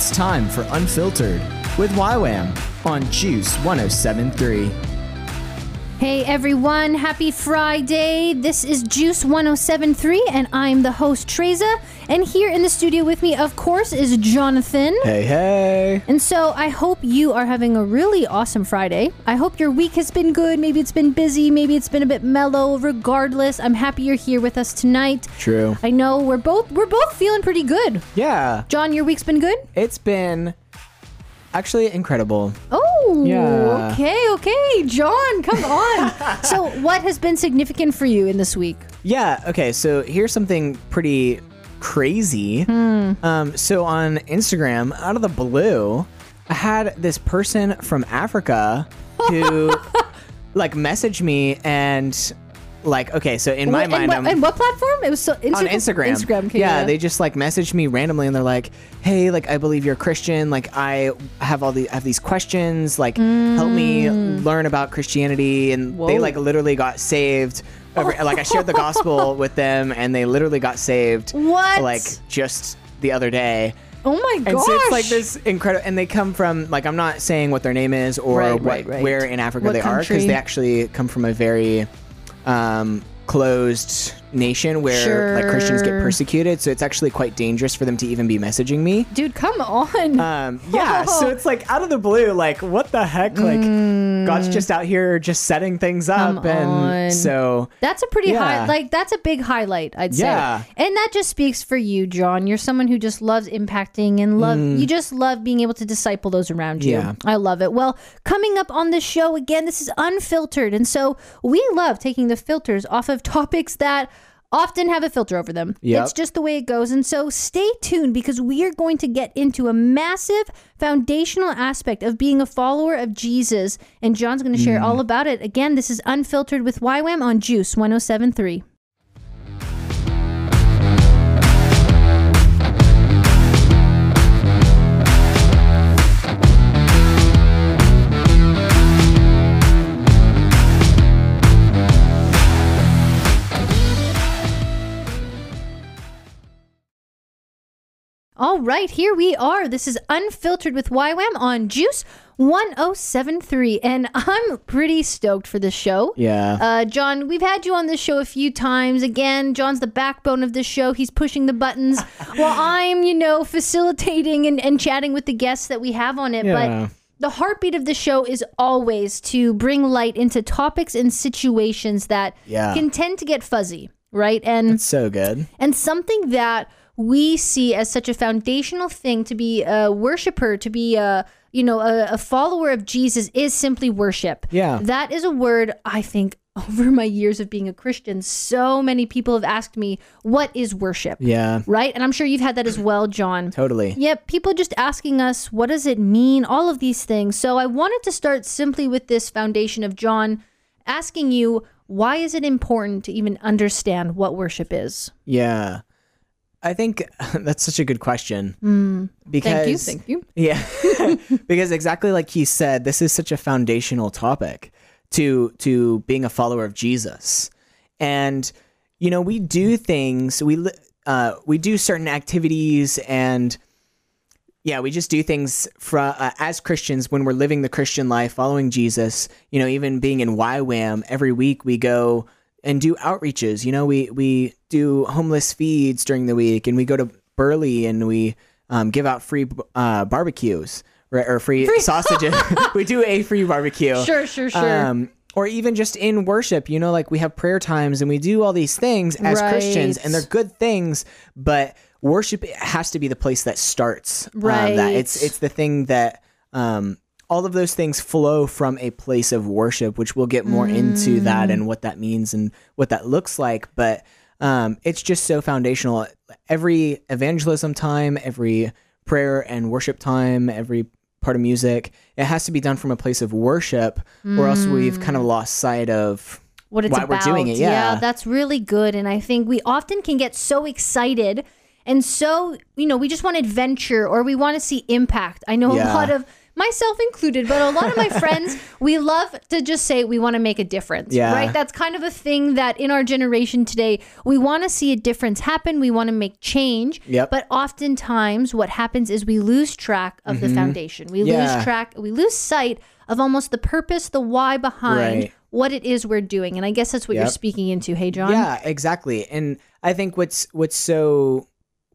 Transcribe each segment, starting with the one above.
It's time for Unfiltered with YWAM on Juice 1073. Hey everyone, happy Friday. This is Juice 1073 and I'm the host Treza and here in the studio with me of course is Jonathan. Hey, hey. And so I hope you are having a really awesome Friday. I hope your week has been good. Maybe it's been busy, maybe it's been a bit mellow. Regardless, I'm happy you're here with us tonight. True. I know we're both we're both feeling pretty good. Yeah, John, your week's been good? it's been actually incredible. Oh, Yeah. okay, okay. John, come on. so, what has been significant for you in this week? Yeah, okay, so here's something pretty crazy. Um, so on Instagram, out of the blue, I had this person from Africa who like messaged me and like okay, so in my mind and, I'm what, and what platform? It was so Instagram. on Instagram. Instagram. Okay, yeah, they just like messaged me randomly and they're like, "Hey, like I believe you're a Christian. Like I have all the I have these questions. Like help me learn about Christianity." And they Mm. Like literally got saved. Every- like I shared the gospel with them and they literally got saved. What? Like just the other day. oh my gosh. And so it's like this incredible, and they come from like I'm not saying what their name is or Right, what right, right. where in Africa What they are country? because they actually come from a very um, closed nation where like Christians get persecuted. So it's actually quite dangerous for them to even be messaging me. Dude, come on. Um, yeah, so it's like out of the blue, like what the heck? Like God's just out here just setting things up, Mm. Come on. and so that's a pretty high, like that's a big highlight, I'd say. And that just speaks for you, John. You're someone who just loves impacting and love. You just love being able to disciple those around you. Mm. Yeah. I love it. Well, coming up on the show again, this is unfiltered, and so we love taking the filters off of topics that often have a filter over them. Yep. It's just the way it goes. And so stay tuned because we are going to get into a massive foundational aspect of being a follower of Jesus. And John's going to share mm. all about it. Again, this is Unfiltered with YWAM on Juice 1073. All right, here we are. This is Unfiltered with YWAM on Juice 1073. And I'm pretty stoked for this show. yeah, Uh, John, we've had you on this show a few times. Again, John's the backbone of this show. He's pushing the buttons while I'm, you know, facilitating and, and chatting with the guests that we have on it. Yeah. But the heartbeat of the show is always to bring light into topics and situations that Yeah. can tend to get fuzzy, right? And so good. and something that we see as such a foundational thing to be a worshiper, to be a you know a, a follower of Jesus is simply worship. Yeah. that is a word I think over my years of being a Christian, so many people have asked me, "What is worship?" Yeah, Right, and I'm sure you've had that as well, John. totally. Yep, people just asking us, what does it mean? All of these things. So I wanted to start simply with this foundation of John asking you, why is it important to even understand what worship is? Yeah. I think that's such a good question. Because Thank you. Thank you. Yeah. because exactly like he said, this is such a foundational topic to to being a follower of Jesus. And you know, we do things, we uh we do certain activities and yeah, we just do things from uh, as Christians when we're living the Christian life, following Jesus. You know, even being in YWAM every week, we go and do outreaches. You know, we we do homeless feeds during the week, and we go to Burley and we um, give out free uh, barbecues or, or free, sausages. we do a free barbecue. Sure, sure, sure. Um, or even just in worship, you know, like we have prayer times and we do all these things as Christians, and they're good things, but worship has to be the place that starts. um, that it's it's the thing that um, all of those things flow from a place of worship, which we'll get more into that Mm. and what that means and what that looks like. But um, it's just so foundational. Every evangelism time, every prayer and worship time, every part of music, it has to be done from a place of worship, or else we've kind of lost sight of what it's why about. we're doing it. Yeah. that's really good. And I think we often can get so excited and so, you know, we just want adventure or we want to see impact. I know Yeah. a lot of myself included, but a lot of my friends, we love to just say we want to make a difference, Yeah. right? That's kind of a thing that in our generation today, we want to see a difference happen. We want to make change. Yep. But oftentimes, what happens is we lose track of the foundation. We Mm-hmm. Yeah. lose track, we lose sight of almost the purpose, the why behind Right. what it is we're doing. And I guess that's what you're speaking into. Hey, John. Yeah, exactly. And I think what's what's so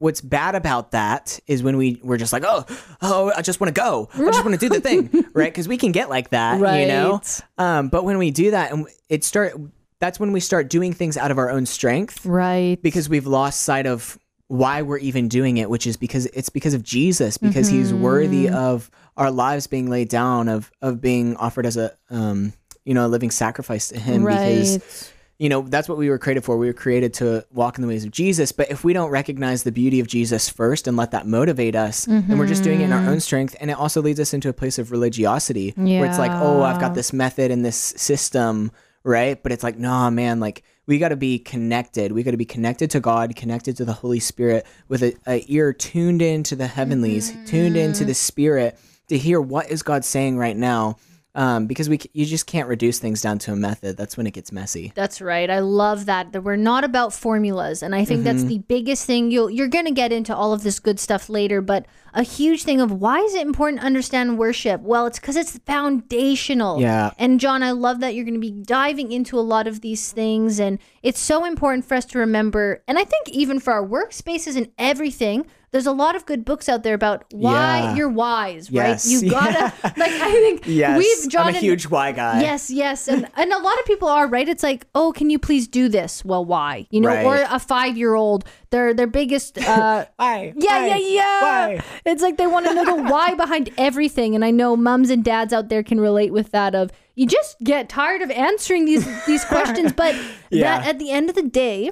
what's bad about that is when we we're just like, oh, oh, I just want to go, I just want to do the thing, right? Because we can get like that, you know. Um, but when we do that, and it start, that's when we start doing things out of our own strength Right. because we've lost sight of why we're even doing it, which is because it's because of Jesus, because He's worthy Mm-hmm. of our lives being laid down, of of being offered as a um, you know, a living sacrifice to Him, because right. You know that's what we were created for. We were created to walk in the ways of jesus. But if we don't recognize the beauty of jesus first and let that motivate us then we're just doing it in our mm-hmm. own strength. And it also leads us into a place of religiosity where it's like oh i've got this method and this system right? But it's like nah man like we got to be connected. We got to be connected to god connected to the holy spirit with a, a ear tuned into the heavenlies tuned into mm-hmm. the spirit to hear what is god saying right now um, because we you just can't reduce things down to a method that's when it gets messy That's right. I love that that we're not about formulas, and I think that's Mm-hmm. the biggest thing. You'll you're gonna get into all of this good stuff later, but a huge thing of why is it important to understand worship? Well, it's because it's foundational. Yeah. And John, I love that you're gonna be diving into a lot of these things, and it's so important for us to remember. And I think even for our workspaces and everything. There's a lot of good books out there about why Yeah. you're wise, Yes. right? You gotta like I think Yes, we've John I'm a huge why guy. Yes, yes, and and a lot of people are right. It's like, oh, can you please do this? Well, why? You know, Right. or a five year old, their their biggest. Uh, Why? yeah, Why? yeah, yeah. Why? It's like they want to know the why behind everything, and I know mums and dads out there can relate with that. Of you just get tired of answering these these questions, but Yeah. that at the end of the day.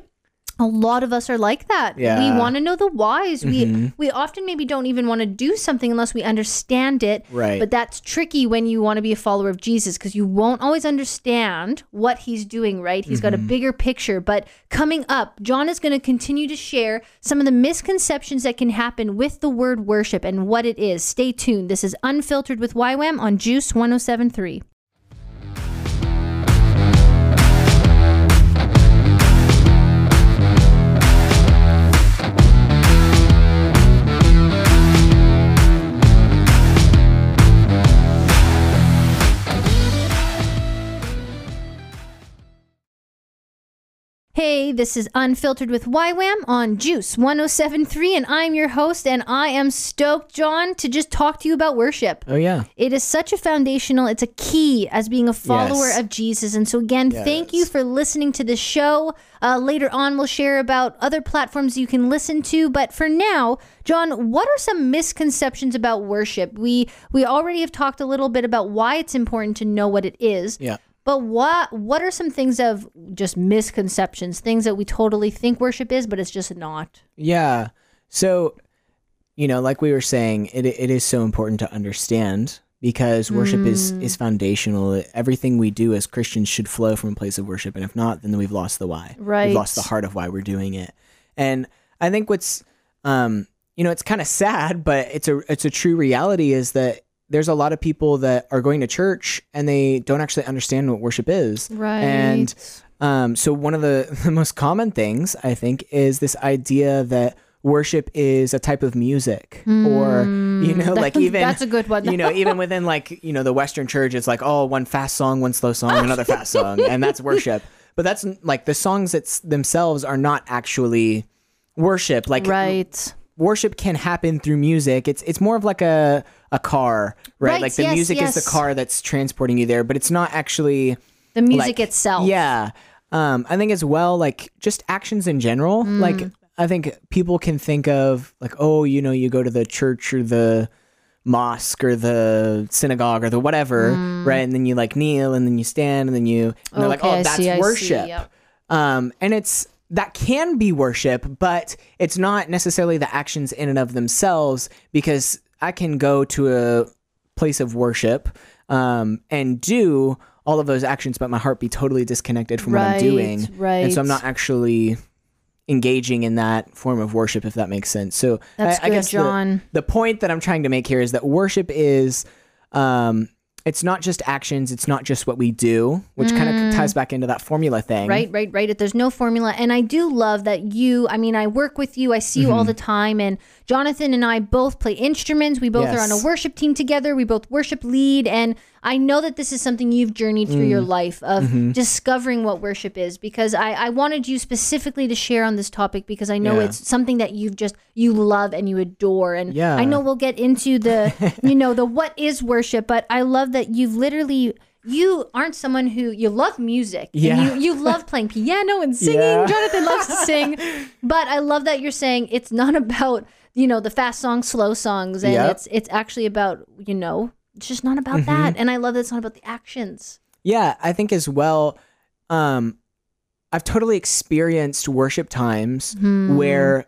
A lot of us are like that. Yeah. Mm-hmm. We want to know the whys. We we often maybe don't even want to do something unless we understand it. Right. But that's tricky when you want to be a follower of Jesus because you won't always understand what he's doing, right? He's got a bigger picture. But coming up, John is going to continue to share some of the misconceptions that can happen with the word worship and what it is. Stay tuned. This is Unfiltered with YWAM on Juice 1073. Hey, this is Unfiltered with YWAM on Juice 1073, and I'm your host, and I am stoked, John, to just talk to you about worship. Oh yeah. It is such a foundational, it's a key as being a follower Yes. of Jesus. And so, again, thank you for listening to this show. Uh, later on, we'll share about other platforms you can listen to. But for now, John, what are some misconceptions about worship? We we already have talked a little bit about why it's important to know what it is. Yeah. But what what are some things of just misconceptions, things that we totally think worship is, but it's just not? Yeah. So, you know, like we were saying, it it is so important to understand because worship is Mm. is foundational. Everything we do as Christians should flow from a place of worship, and if not, then we've lost the why. Right. We've lost the heart of why we're doing it. And I think what's um you know, it's kind of sad, but it's a it's a true reality is that there's a lot of people that are going to church and they don't actually understand what worship is. Right. And um, so one of the, the most common things I think is this idea that worship is a type of music, or you know, like even Hmm. that's a good one. you know, even within like you know the Western church, it's like oh, one fast song, one slow song, another fast song, and that's worship. But that's like the songs it's themselves are not actually worship. Like right. worship can happen through music. It's it's more of like a a car, right? Right, Like the yes, music is the car that's transporting you there, but it's not actually The music like- itself. Yeah. Um, I think as well, like just actions in general. Mm. Like I think people can think of like, oh, you know, you go to the church or the mosque or the synagogue or the whatever, right? And then you like kneel and then you stand and then you and they're like, Mm. Oh, that's see, worship. yep. Um, and it's that can be worship, but it's not necessarily the actions in and of themselves because I can go to a place of worship um, and do all of those actions, but my heart be totally disconnected from what I'm doing. Right. And so I'm not actually engaging in that form of worship, if that makes sense. So That's I, I good, guess the- The, point that I'm trying to make here is that worship is um, it's not just actions, it's not just what we do, which kind of ties back into that formula thing. Right, right, right. There's no formula. And I do love that you, I mean, I work with you, I see you Mm-hmm. all the time. And Jonathan and I both play instruments. We both are on a worship team together. We both worship lead. And I know that this is something you've journeyed through Mm. your life of Mm-hmm. discovering what worship is because I, I wanted you specifically to share on this topic because I know Yeah. it's something that you've just, you love and you adore. And Yeah. I know we'll get into the, you know, the what is worship, but I love that you've literally, you aren't someone who you love music. and Yeah. you, you love playing piano and singing. Yeah. Jonathan loves to sing. But I love that you're saying it's not about, you know, the fast songs, slow songs. And Yep. it's it's actually about, you know, it's just not about Mm-hmm. that. And I love that it's not about the actions. Yeah, I think as well. Um, I've totally experienced worship times Hmm. where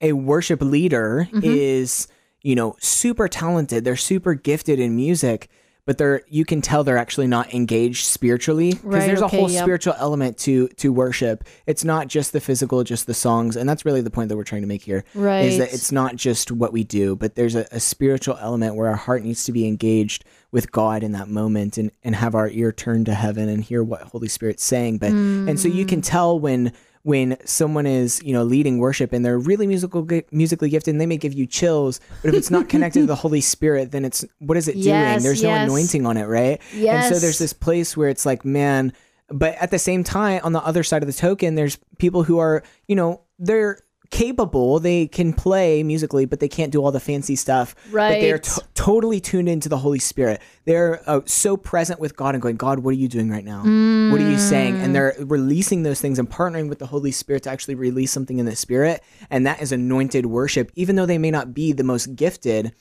a worship leader Mm-hmm. is, you know, super talented. They're super gifted in music, but they're you can tell they're actually not engaged spiritually because Right, there's okay, a whole yep. spiritual element to to worship. It's not just the physical, just the songs, and that's really the point that we're trying to make here. Right. is that it's not just what we do, but there's a, a spiritual element where our heart needs to be engaged with God in that moment and, and have our ear turned to heaven and hear what Holy Spirit's saying. But and so you can mm. tell when when someone is you know leading worship and they're really musical musically gifted and they may give you chills, but if it's not connected to the Holy Spirit, then it's what is it Yes, doing? There's yes. no anointing on it, right? yes. And so there's this place where it's like, man, but at the same time, on the other side of the token, there's people who are, you know, they're capable, they can play musically, but they can't do all the fancy stuff. But they're Right. to- totally tuned into the Holy Spirit. They're uh, so present with God and going, God, what are you doing right now? What are you saying? And they're releasing those things and partnering with the Holy Spirit to actually release something in the Spirit. And that is anointed worship, even though they may not be the most gifted.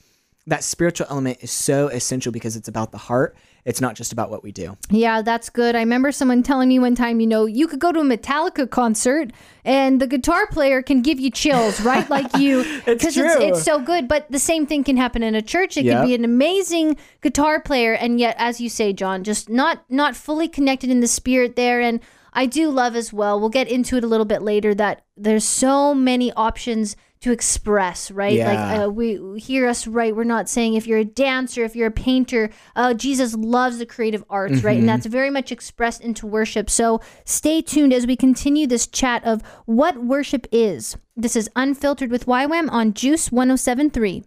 That spiritual element is so essential because it's about the heart. It's not just about what we do. Yeah, that's good. I remember someone telling me one time, you know, you could go to a Metallica concert and the guitar player can give you chills, right? Like you, It's it's, it's so good. But the same thing can happen in a church. It Yep. could be an amazing guitar player, and yet, as you say, John, just not not fully connected in the spirit there. And I do love as well. We'll get into it a little bit later. That there's so many options to express, right? Yeah. Like uh, we hear us right. We're not saying if you're a dancer, if you're a painter. Uh, Jesus loves the creative arts, right? And that's very much expressed into worship. So stay tuned as we continue this chat of what worship is. This is Unfiltered with YWAM on Juice 1073.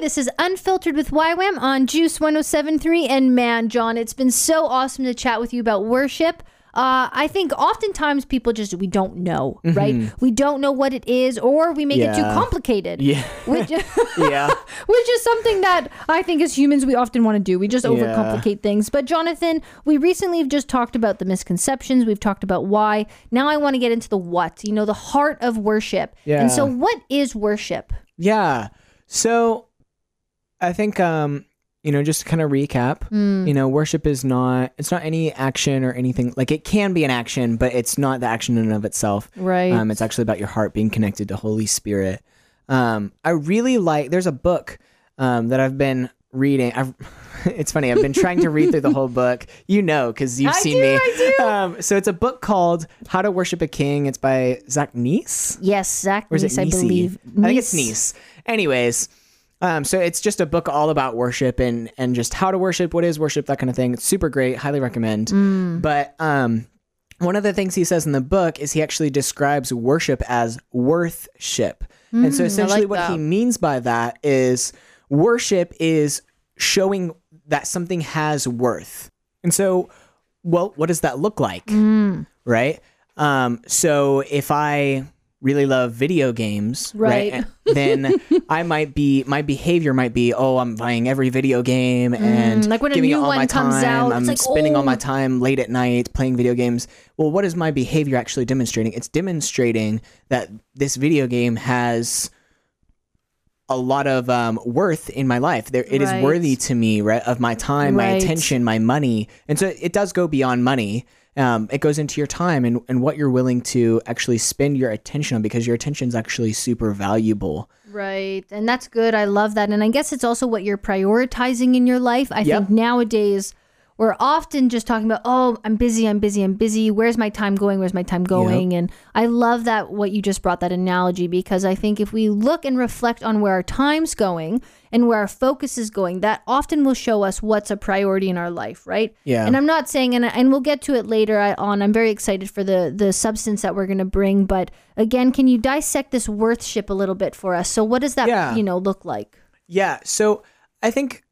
This is Unfiltered with YWAM on Juice 1073. And man, John, it's been so awesome to chat with you about worship. Uh, I think oftentimes people just, we don't know, right? We don't know what it is, or we make it too Mm-hmm. Complicated. Yeah. Which, yeah. which is something that I think as humans we often want to do. We just Yeah. overcomplicate things. But Jonathan, we recently have just talked about the misconceptions. We've talked about why. Now I want to get into the what, you know, the heart of worship. Yeah. And so, what is worship? Yeah. So I think um you know just to kind of recap, Hmm. you know, worship is not it's not any action or anything like it can be an action, but it's not the action in and of itself. Right. Um it's actually about your heart being connected to Holy Spirit. Um I really like there's a book um that I've been reading. I've it's funny. I've been trying to read through the whole book. You know, because you've I seen do, me. I do. Um, so it's a book called How to Worship a King. It's by Zach Neese. Yes, Zach Or is it Neese, I believe. I think it's Nice. Anyways, um, so it's just a book all about worship and and just how to worship, what is worship, that kind of thing. It's super great. Highly recommend. Mm. But um, one of the things he says in the book is he actually describes worship as worthship. and so essentially, Mm, like what he means by that is worship is showing that something has worth. And so, well, what does that look like? Mm. Right? Um, so if I really love video games, right, Right. then I might be my behavior might be, oh, I'm buying every video game and Mm, like when a giving new all one my comes time. out, I'm like, spending all my oh. time late at night playing video games. Well, what is my behavior actually demonstrating? It's demonstrating that this video game has a lot of um, worth in my life. There, it is Right. worthy to me, right, of my time, my attention, my money, and so it does go beyond money. Um, it goes into your time and, and what you're willing to actually spend your attention on because your attention is actually super valuable. Right. And that's good. I love that. And I guess it's also what you're prioritizing in your life. I Yep. think nowadays we're often just talking about, oh, I'm busy, I'm busy, I'm busy. Where's my time going? Where's my time going? And I love that what you just brought that analogy because I think if we look and reflect on where our time's going and where our focus is going, that often will show us what's a priority in our life, right? Yeah. And I'm not saying, and, and we'll get to it later I- on. I'm very excited for the the substance that we're going to bring. But again, can you dissect this worthship a little bit for us? So, what does that Yeah. you know look like? Yeah. So I think,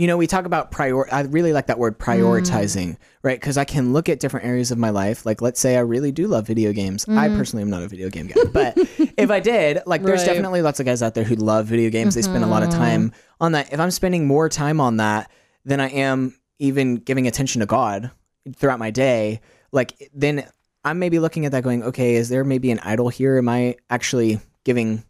you know, we talk about prior. I really like that word prioritizing, mm. right? Because I can look at different areas of my life. Like, let's say I really do love video games. I mm. personally am not a video game guy, but if I did, like, there's Right. definitely lots of guys out there who love video games. They spend a lot of mm-hmm. time on that. If I'm spending more time on that than I am even giving attention to God throughout my day, like, then I'm maybe looking at that going, okay, is there maybe an idol here? Am I actually giving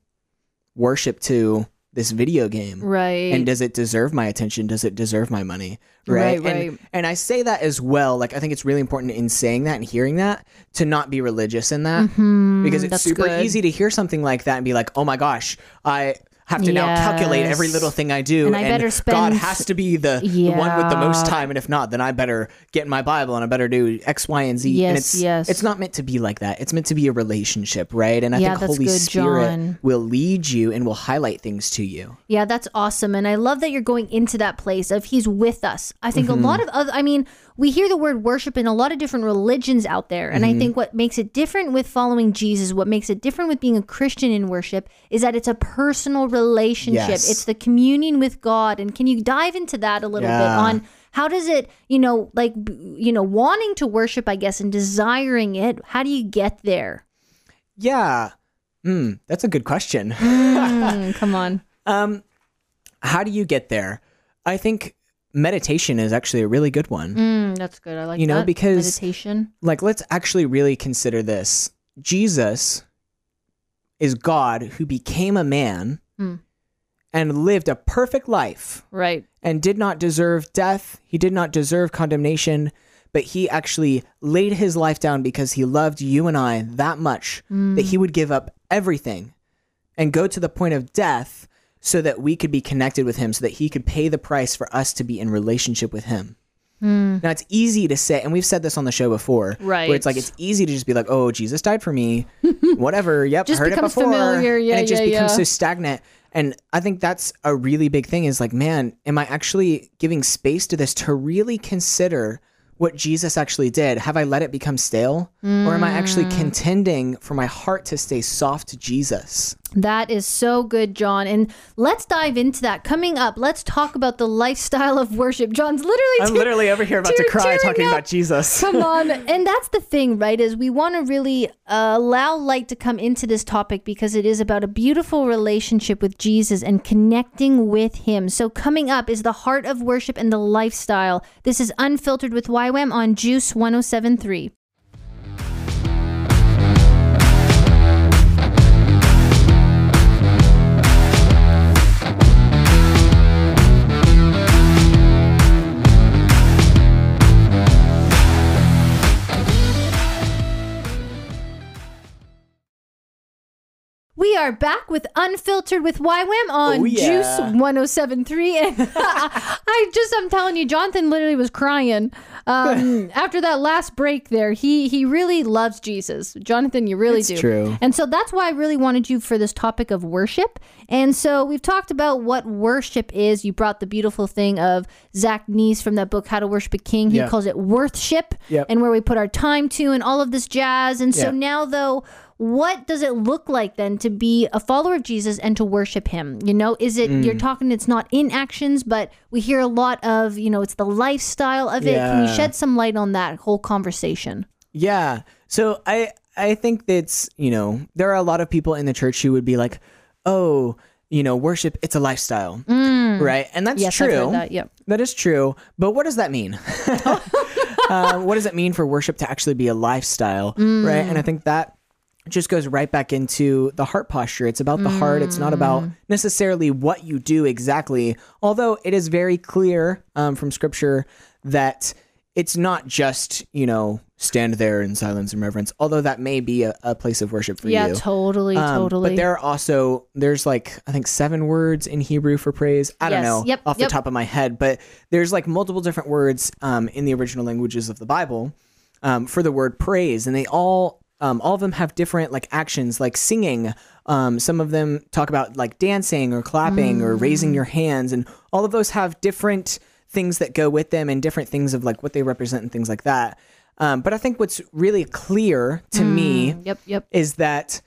worship to this video game? Right. and does it deserve my attention does it deserve my money Right, right and, right. and i say that as well like i think it's really important in saying that and hearing that to not be religious in that mm-hmm. because it's super good. easy to hear something like that and be like oh my gosh i have to now calculate every little thing i do And I better god has to be the, the one with the most time and if not then i better get in my bible and i better do x y and z Yes, and it's yes. it's not meant to be like that it's meant to be a relationship right and i Yeah, think holy good, spirit John. will lead you and will highlight things to you Yeah, that's awesome. And I love that you're going into that place of he's with us. I think Mm-hmm. a lot of other, I mean, we hear the word worship in a lot of different religions out there. And Mm-hmm. I think what makes it different with following Jesus, what makes it different with being a Christian in worship is that it's a personal relationship. Yes. It's the communion with God. And can you dive into that a little bit on how does it, you know, like, you know, wanting to worship, I guess, and desiring it, how do you get there? yeah Hmm, that's a good question Mm, come on. Um, how do you get there? I think meditation is actually a really good one. Mm, that's good. I like You know, that. because- meditation. Like, let's actually really consider this. Jesus is God who became a man Hmm. and lived a perfect life Right. and did not deserve death. He did not deserve condemnation, but he actually laid his life down because he loved you and I that much that he would give up everything and go to the point of death so that we could be connected with him, so that he could pay the price for us to be in relationship with him. Now it's easy to say, and we've said this on the show before, Right. Where it's like it's easy to just be like, "Oh, Jesus died for me," whatever. Yep, Just heard it before, familiar. Yeah, and it just becomes yeah. so stagnant. And I think that's a really big thing. Is like, man, am I actually giving space to this to really consider what Jesus actually did? Have I let it become stale, or am I actually Mm. contending for my heart to stay soft to Jesus? That is so good, John. And let's dive into that. Coming up, let's talk about the lifestyle of worship. John's literally I'm literally over here about to cry talking up. about Jesus. Come on. And that's the thing, right? Is we want to really uh, allow light to come into this topic because it is about a beautiful relationship with Jesus and connecting with him. So coming up is the heart of worship and the lifestyle. This is Unfiltered with YWAM on Juice 1073. Are back with Unfiltered with YWAM on Oh, yeah. Juice 1073. And I just, I'm telling you, Jonathan literally was crying um, after that last break there. He he really loves Jesus. Jonathan, you really It's do. true. And so that's why I really wanted you for this topic of worship. And so we've talked about what worship is. You brought the beautiful thing of Zach Neese from that book, How to Worship a King. He Yeah. calls it worthship Yep. and where we put our time to and all of this jazz. And so Yeah. now, though, what does it look like then to be a follower of Jesus and to worship him? You know, is it, Mm. you're talking, it's not in actions, but we hear a lot of, you know, it's the lifestyle of it. Can you shed some light on that whole conversation? Yeah. So I I think that's, you know, there are a lot of people in the church who would be like, "Oh, you know, worship it's a lifestyle." Right? And that's Mm. Yes, true. That. Yep. That is true. But what does that mean? uh, what does it mean for worship to actually be a lifestyle? Right? And I think that just goes right back into the heart posture. It's about the heart. It's not about necessarily what you do exactly, although it is very clear um, from scripture that it's not just you know stand there in silence and reverence, although that may be a, a place of worship for Yeah, you. Yeah, totally, Um, totally. But there are also there's like I think seven words in Hebrew for praise. I don't know Yep, off yep. the top of my head, but there's like multiple different words um, in the original languages of the Bible um, for the word praise, and they all um, all of them have different like actions, like singing. Um, some of them talk about like dancing or clapping or raising your hands, and all of those have different things that go with them and different things of like what they represent and things like that. Um, but I think what's really clear to me yep, yep. is that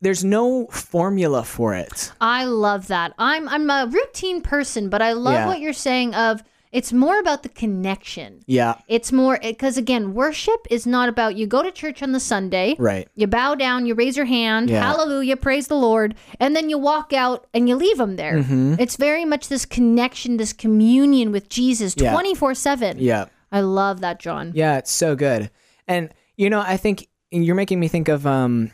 there's no formula for it. I love that. I'm I'm a routine person, but I love Yeah. what you're saying of it's more about the connection. Yeah, It's more because again, worship is not about you go to church on the Sunday, right. you bow down, you raise your hand, Yeah. hallelujah, praise the Lord, and then you walk out and you leave them there. Mm-hmm. It's very much this connection, this communion with Jesus Yeah. 24/7. Yeah. I love that, John. Yeah, it's so good. And you know, I think you're making me think of um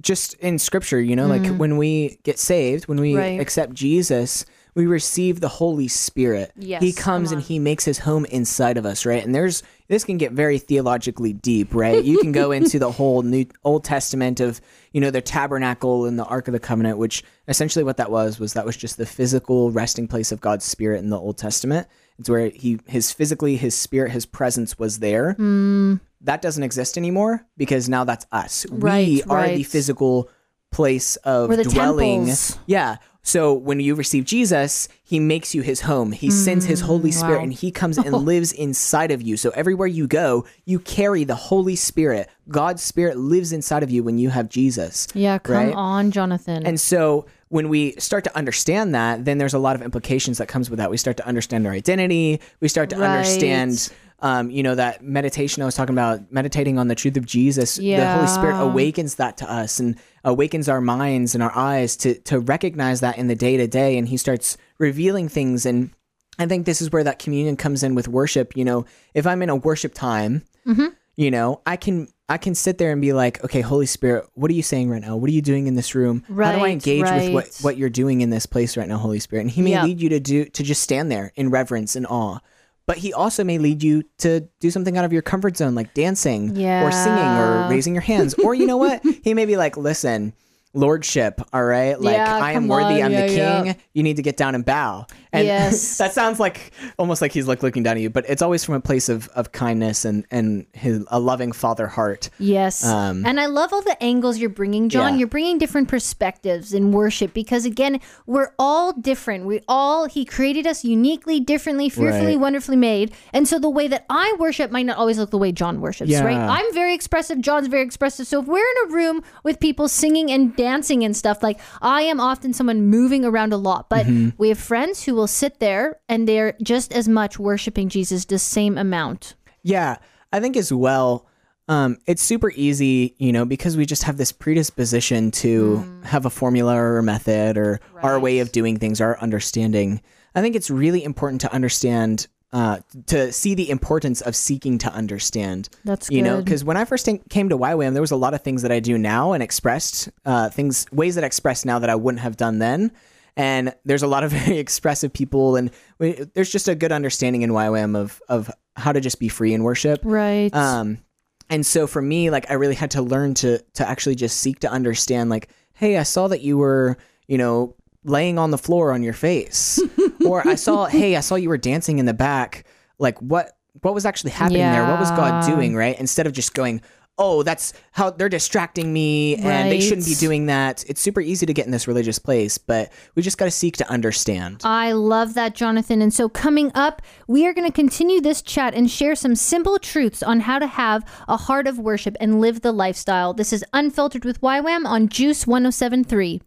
just in scripture, you know, like when we get saved, when we Mm. Right. accept Jesus, we receive the Holy Spirit. Yes, he come comes and he makes his home inside of us, right? And there's this can get very theologically deep, right? You can go into the whole New Old Testament of, you know, the tabernacle and the Ark of the Covenant, which essentially what that was was that was just the physical resting place of God's Spirit in the Old Testament. It's where he his physically his spirit, his presence was there. Hmm. That doesn't exist anymore because now that's us. we Right, are the physical place of the dwelling. temples. Yeah. So when you receive Jesus, he makes you his home. He sends his Holy Spirit wow. and he comes and lives inside of you. So everywhere you go, you carry the Holy Spirit. God's Spirit lives inside of you when you have Jesus. Yeah, come Right? on, Jonathan. And so when we start to understand that, then there's a lot of implications that comes with that. We start to understand our identity. We start to Right. understand, um, you know, that meditation I was talking about, meditating on the truth of Jesus. yeah. The Holy Spirit awakens that to us and awakens our minds and our eyes to to recognize that in the day to day. And He starts revealing things. And I think this is where that communion comes in with worship. You know, if I'm in a worship time, mm-hmm. you know i can i can sit there and be like okay holy spirit what are you saying right now what are you doing in this room how do i Right, engage with what what you're doing in this place right now holy spirit and he may Yeah. lead you to do to just stand there in reverence and awe but he also may lead you to do something out of your comfort zone like dancing or singing or raising your hands. Or you know what? He may be like listen lordship all right like Yeah, i am worthy on, i'm the king yeah. you need to get down and bow and Yes. that sounds like almost like he's like looking down at you but it's always from a place of, of kindness and and his a loving father heart Yes. Um, and I love all the angles you're bringing, John. Yeah. You're bringing different perspectives in worship because, again, we're all different. We all, He created us uniquely, differently, fearfully, Right. wonderfully made. And so the way that I worship might not always look the way John worships, right? Yeah. I'm very expressive. John's very expressive. So if we're in a room with people singing and dancing and stuff, like I am often someone moving around a lot, but Mm-hmm. we have friends who will sit there and they're just as much worshiping Jesus the same amount. Yeah, I think as well. Um, it's super easy, you know, because we just have this predisposition to have a formula or a method or our way of doing things, our understanding. I think it's really important to understand, uh, to see the importance of seeking to understand. That's you know, because when I first came to YWAM, there was a lot of things that I do now and expressed uh, things, ways that I express now that I wouldn't have done then. And there's a lot of very expressive people, and we, there's just a good understanding in YWAM of of how to just be free in worship. Right. Um, and so for me, like I really had to learn to to actually just seek to understand. Like, hey, I saw that you were, you know, laying on the floor on your face, or I saw, hey, I saw you were dancing in the back. Like, what what was actually happening there? What was God doing? Right? Instead of just going. Oh, that's how they're distracting me, and they shouldn't be doing that. It's super easy to get in this religious place, but we just got to seek to understand. I love that, Jonathan. And so, coming up, we are going to continue this chat and share some simple truths on how to have a heart of worship and live the lifestyle. This is Unfiltered with YWAM on Juice 1073.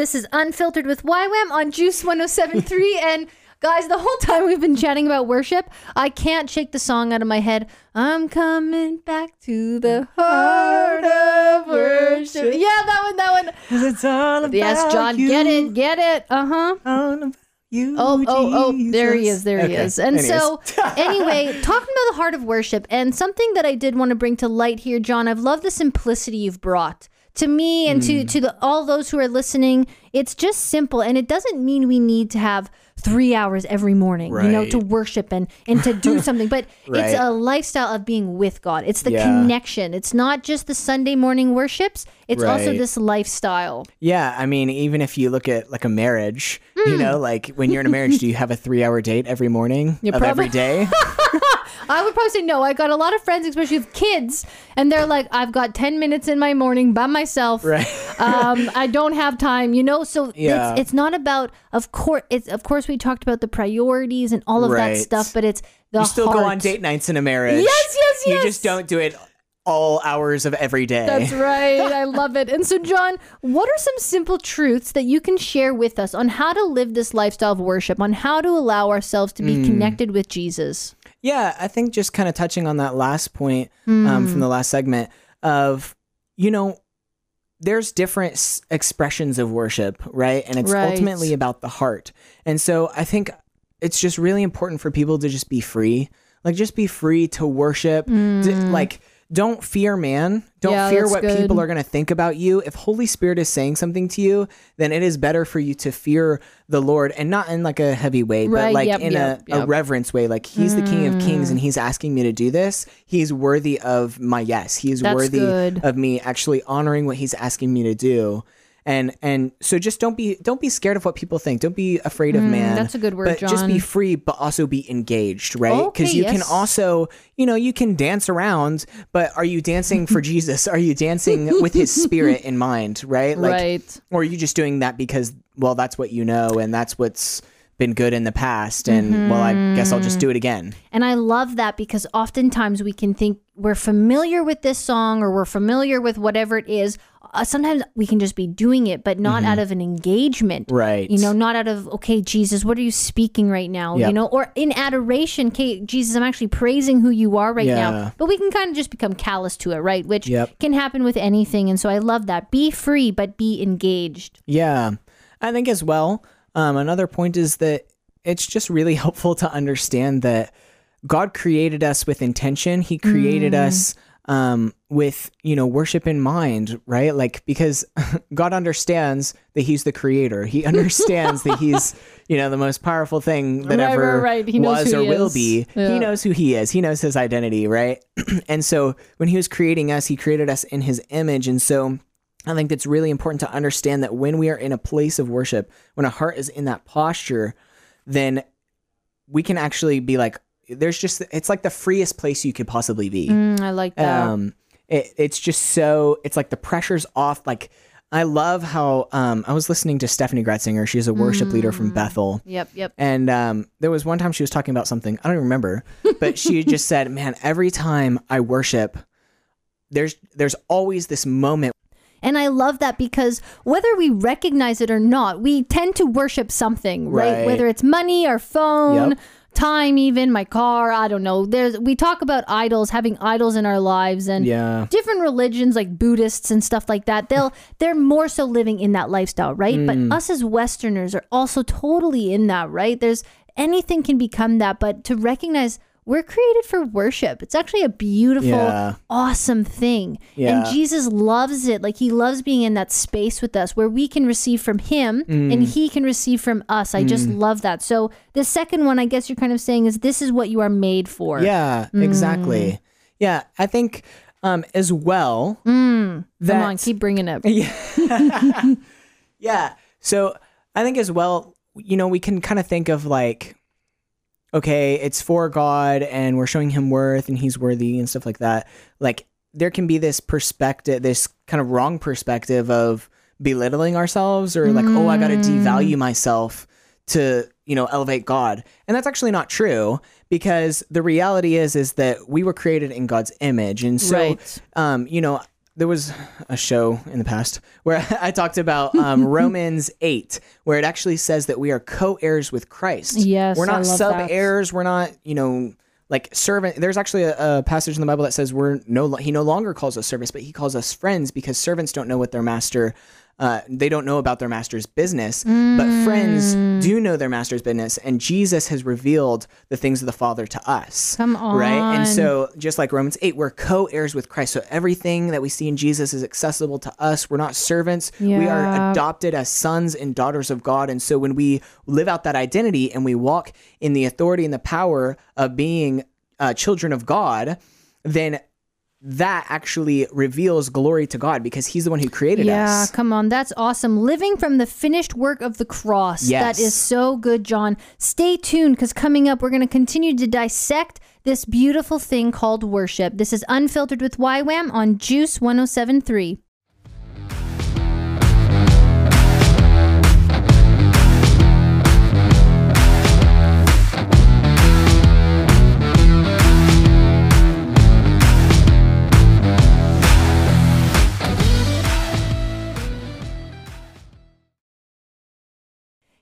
This is Unfiltered with YWAM on Juice 1073. and guys, the whole time we've been chatting about worship, I can't shake the song out of my head. I'm coming back to the heart of worship. Yeah, that one, that one. it's all about Yes, John, get it, get it. Uh huh. you. Oh, oh, oh, there he is. There he is. And anyways. so, anyway, talking about the heart of worship and something that I did want to bring to light here, John, I've loved the simplicity you've brought to me and Hmm. to, to the, all those who are listening. It's just simple. And it doesn't mean we need to have three hours every morning, you know, to worship and, and to do something. But it's a lifestyle of being with God. It's the Yeah. connection. It's not just the Sunday morning worships. It's also Right. this lifestyle. Yeah, I mean, even if you look at like a marriage, Hmm. you know, like when you're in a marriage, do you have a three-hour date every morning You of every day? I would probably say no. I got a lot of friends, especially with kids, and they're like, I've got 10 minutes in my morning by myself. Right. um, I don't have time, you know? So Yeah. it's, it's not about, of course, it's, of course, we talked about the priorities and all of that stuff, but it's the you still go on date nights in a marriage. Yes, yes, yes. You just don't do it all hours of every day. That's right. I love it. And so, John, what are some simple truths that you can share with us on how to live this lifestyle of worship, on how to allow ourselves to be Hmm. connected with Jesus? Yeah, I think just kind of touching on that last point um, from the last segment of, you know, there's different s- expressions of worship, right? And it's Right. ultimately about the heart. And so I think it's just really important for people to just be free. Like, just be free to worship. D- like, don't fear man. Don't Yeah, fear what good. people are going to think about you. If Holy Spirit is saying something to you, then it is better for you to fear the Lord and not in like a heavy way, Right, but like yep, in yep, a, a reverence way. Like he's the King of Kings and mm. he's asking me to do this. He's worthy of my yes. He's That's worthy good. of me actually honoring what he's asking me to do. And and so just don't be don't be scared of what people think. Don't be afraid of man. Mm, that's a good word, But just be free, but also be engaged, right? Okay, Because you can also, you know, you can dance around, but are you dancing for Jesus? Are you dancing with his spirit in mind, right? Like right. or are you just doing that because well that's what you know and that's what's been good in the past and well i guess i'll just do it again And I love that because oftentimes we can think we're familiar with this song or we're familiar with whatever it is. Uh, sometimes we can just be doing it, but not out of an engagement. Mm-hmm. Right. You know, not out of, okay, Jesus, what are you speaking right now? You know, or in adoration, okay, Jesus, I'm actually praising who you are right now. But we can kind of just become callous to it, right? Which Yep. can happen with anything. And so I love that. Be free, but be engaged. yeah i think as well um, another point is that it's just really helpful to understand that god created us with intention he created us um, with you know worship in mind right like because god understands that he's the creator he understands that he's you know the most powerful thing that Right, ever right, right. Was or he will is. be Yeah. he knows who he is he knows his identity right and so when he was creating us he created us in his image and so I think it's really important to understand that when we are in a place of worship, when a heart is in that posture, then we can actually be like, there's just, it's like the freest place you could possibly be. Mm, I like that. Um, it, it's just so, it's like the pressure's off. Like, I love how, um, I was listening to Steffany Gretzinger. She's a worship leader Mm. from Bethel. yep, yep. And um, there was one time she was talking about something I don't even remember, but she just said, "Man, every time I worship, there's there's always this moment And I love that because whether we recognize it or not, we tend to worship something, right? Right. Whether it's money, our phone, Yep. Time, even my car, I don't know. There's we talk about idols, having idols in our lives and Yeah. different religions like Buddhists and stuff like that. They'll they're more so living in that lifestyle, right? Mm. But us as Westerners are also totally in that, right? There's anything can become that, but to recognize we're created for worship. It's actually a beautiful, Yeah. awesome thing. And Jesus loves it. Like he loves being in that space with us where we can receive from him Mm. and he can receive from us. I just love that. So the second one, I guess you're kind of saying is this is what you are made for. Yeah, exactly. Yeah, I think um as well that Mm. Come on, keep bringing it. Yeah. So I think as well, you know, we can kind of think of like, okay, it's for God and we're showing him worth and he's worthy and stuff like that. Like, there can be this perspective, this kind of wrong perspective of belittling ourselves or like, oh, I got to devalue myself to, you know, elevate God. And that's actually not true because the reality is, is that we were created in God's image. And so, Right. um, you know, there was a show in the past where I talked about um, Romans 8, where it actually says that we are co heirs with Christ. Yes, We're not sub heirs. We're not, you know, like servant. There's actually a, a passage in the Bible that says we're no, he no longer calls us servants, but he calls us friends because servants don't know what their master uh, they don't know about their master's business, but friends do know their master's business, and Jesus has revealed the things of the Father to us. Come Right? And so, just like Romans 8, we're co heirs with Christ. So, everything that we see in Jesus is accessible to us. We're not servants, we are adopted as sons and daughters of God. And so, when we live out that identity and we walk in the authority and the power of being uh, children of God, then that actually reveals glory to God because He's the one who created Yeah, us. Yeah, come on. That's awesome. Living from the finished work of the cross. Yes. That is so good, John. Stay tuned because coming up, we're going to continue to dissect this beautiful thing called worship. This is Unfiltered with YWAM on Juice 1073.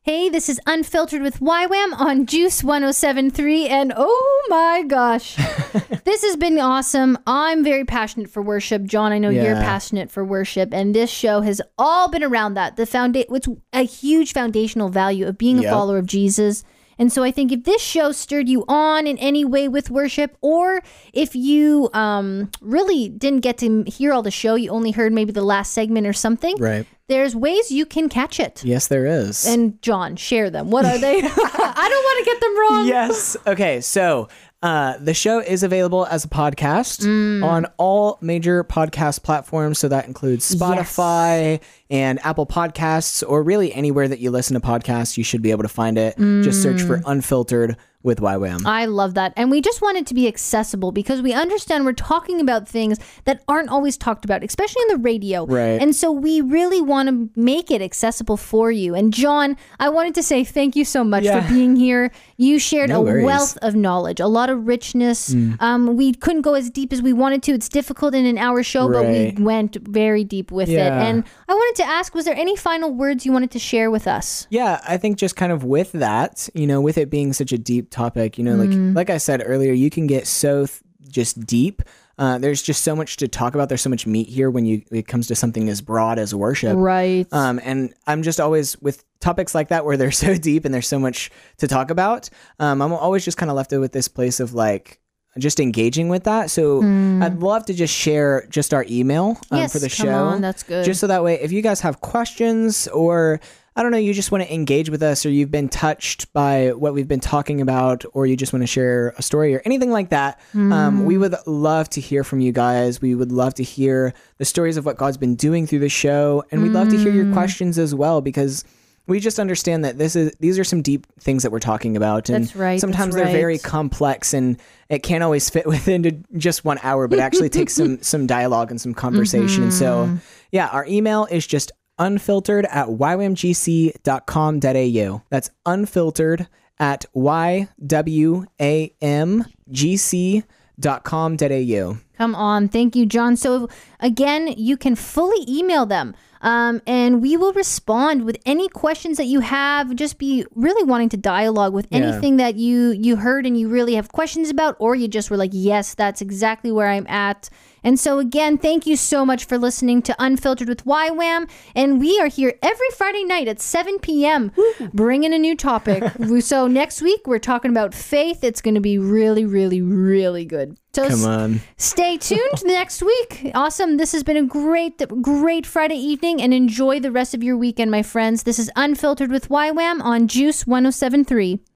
Hey, this is Unfiltered with YWAM on Juice 1073. And oh my gosh, this has been awesome. I'm very passionate for worship. John, I know you're passionate for worship. And this show has all been around that. The founda- It's a huge foundational value of being a follower of Jesus. And so I think if this show stirred you on in any way with worship, or if you um, really didn't get to hear all the show, you only heard maybe the last segment or something, Right. there's ways you can catch it. Yes, there is. And John, share them. What are they? I don't want to get them wrong. yes. Okay. So uh, the show is available as a podcast Mm. on all major podcast platforms. So that includes Spotify and Apple Podcasts, or really anywhere that you listen to podcasts. You should be able to find it. Just search for Unfiltered with YWAM. Mm. I love that. And we just want it to be accessible because we understand we're talking about things that aren't always talked about, especially on the radio. Right. And so we really want to make it accessible for you. And John, I wanted to say thank you so much Yeah. for being here. You shared No a worries. Mm. wealth of knowledge, a lot of richness. Um, we couldn't go as deep as we wanted to. It's difficult in an hour show, but we went very deep with it. And I wanted to ask, was there any final words you wanted to share with us? Yeah, I think just kind of with that, you know, with it being such a deep topic, you know, like like I said earlier, you can get so th- just deep. Uh, there's just so much to talk about. There's so much meat here when you it comes to something as broad as worship. Right. Um, and I'm just always with topics like that where they're so deep and there's so much to talk about. Um, I'm always just kind of left with this place of like just engaging with that. So I'd love to just share just our email um, Yes, for the come show. on, that's good. Just so that way, if you guys have questions or I don't know, you just want to engage with us or you've been touched by what we've been talking about or you just want to share a story or anything like that, um, we mm. would love to hear from you guys. We would love to hear the stories of what God's been doing through the show. And we'd love to hear your mm. questions as well because we just understand that this is these are some deep things that we're talking about and That's right, sometimes they're very complex and it can't always fit within just one hour but actually takes some some dialogue and some conversation and so mm-hmm. yeah our email is just unfiltered at ywamgc.com.au that's unfiltered at ywamgc.com.au Come on. Thank you, John. So, again, you can fully email them. Um, and we will respond with any questions that you have. Just be really wanting to dialogue with Yeah. anything that you you heard and you really have questions about, or you just were like, "Yes, that's exactly where I'm at." And so, again, thank you so much for listening to Unfiltered with YWAM. And we are here every Friday night at 7 p.m. bringing a new topic. so next week we're talking about faith. It's going to be really, really, really good. So come on Stay tuned next week. Awesome. This has been a great, great Friday evening and enjoy the rest of your weekend, my friends. This is Unfiltered with YWAM on Juice 1073.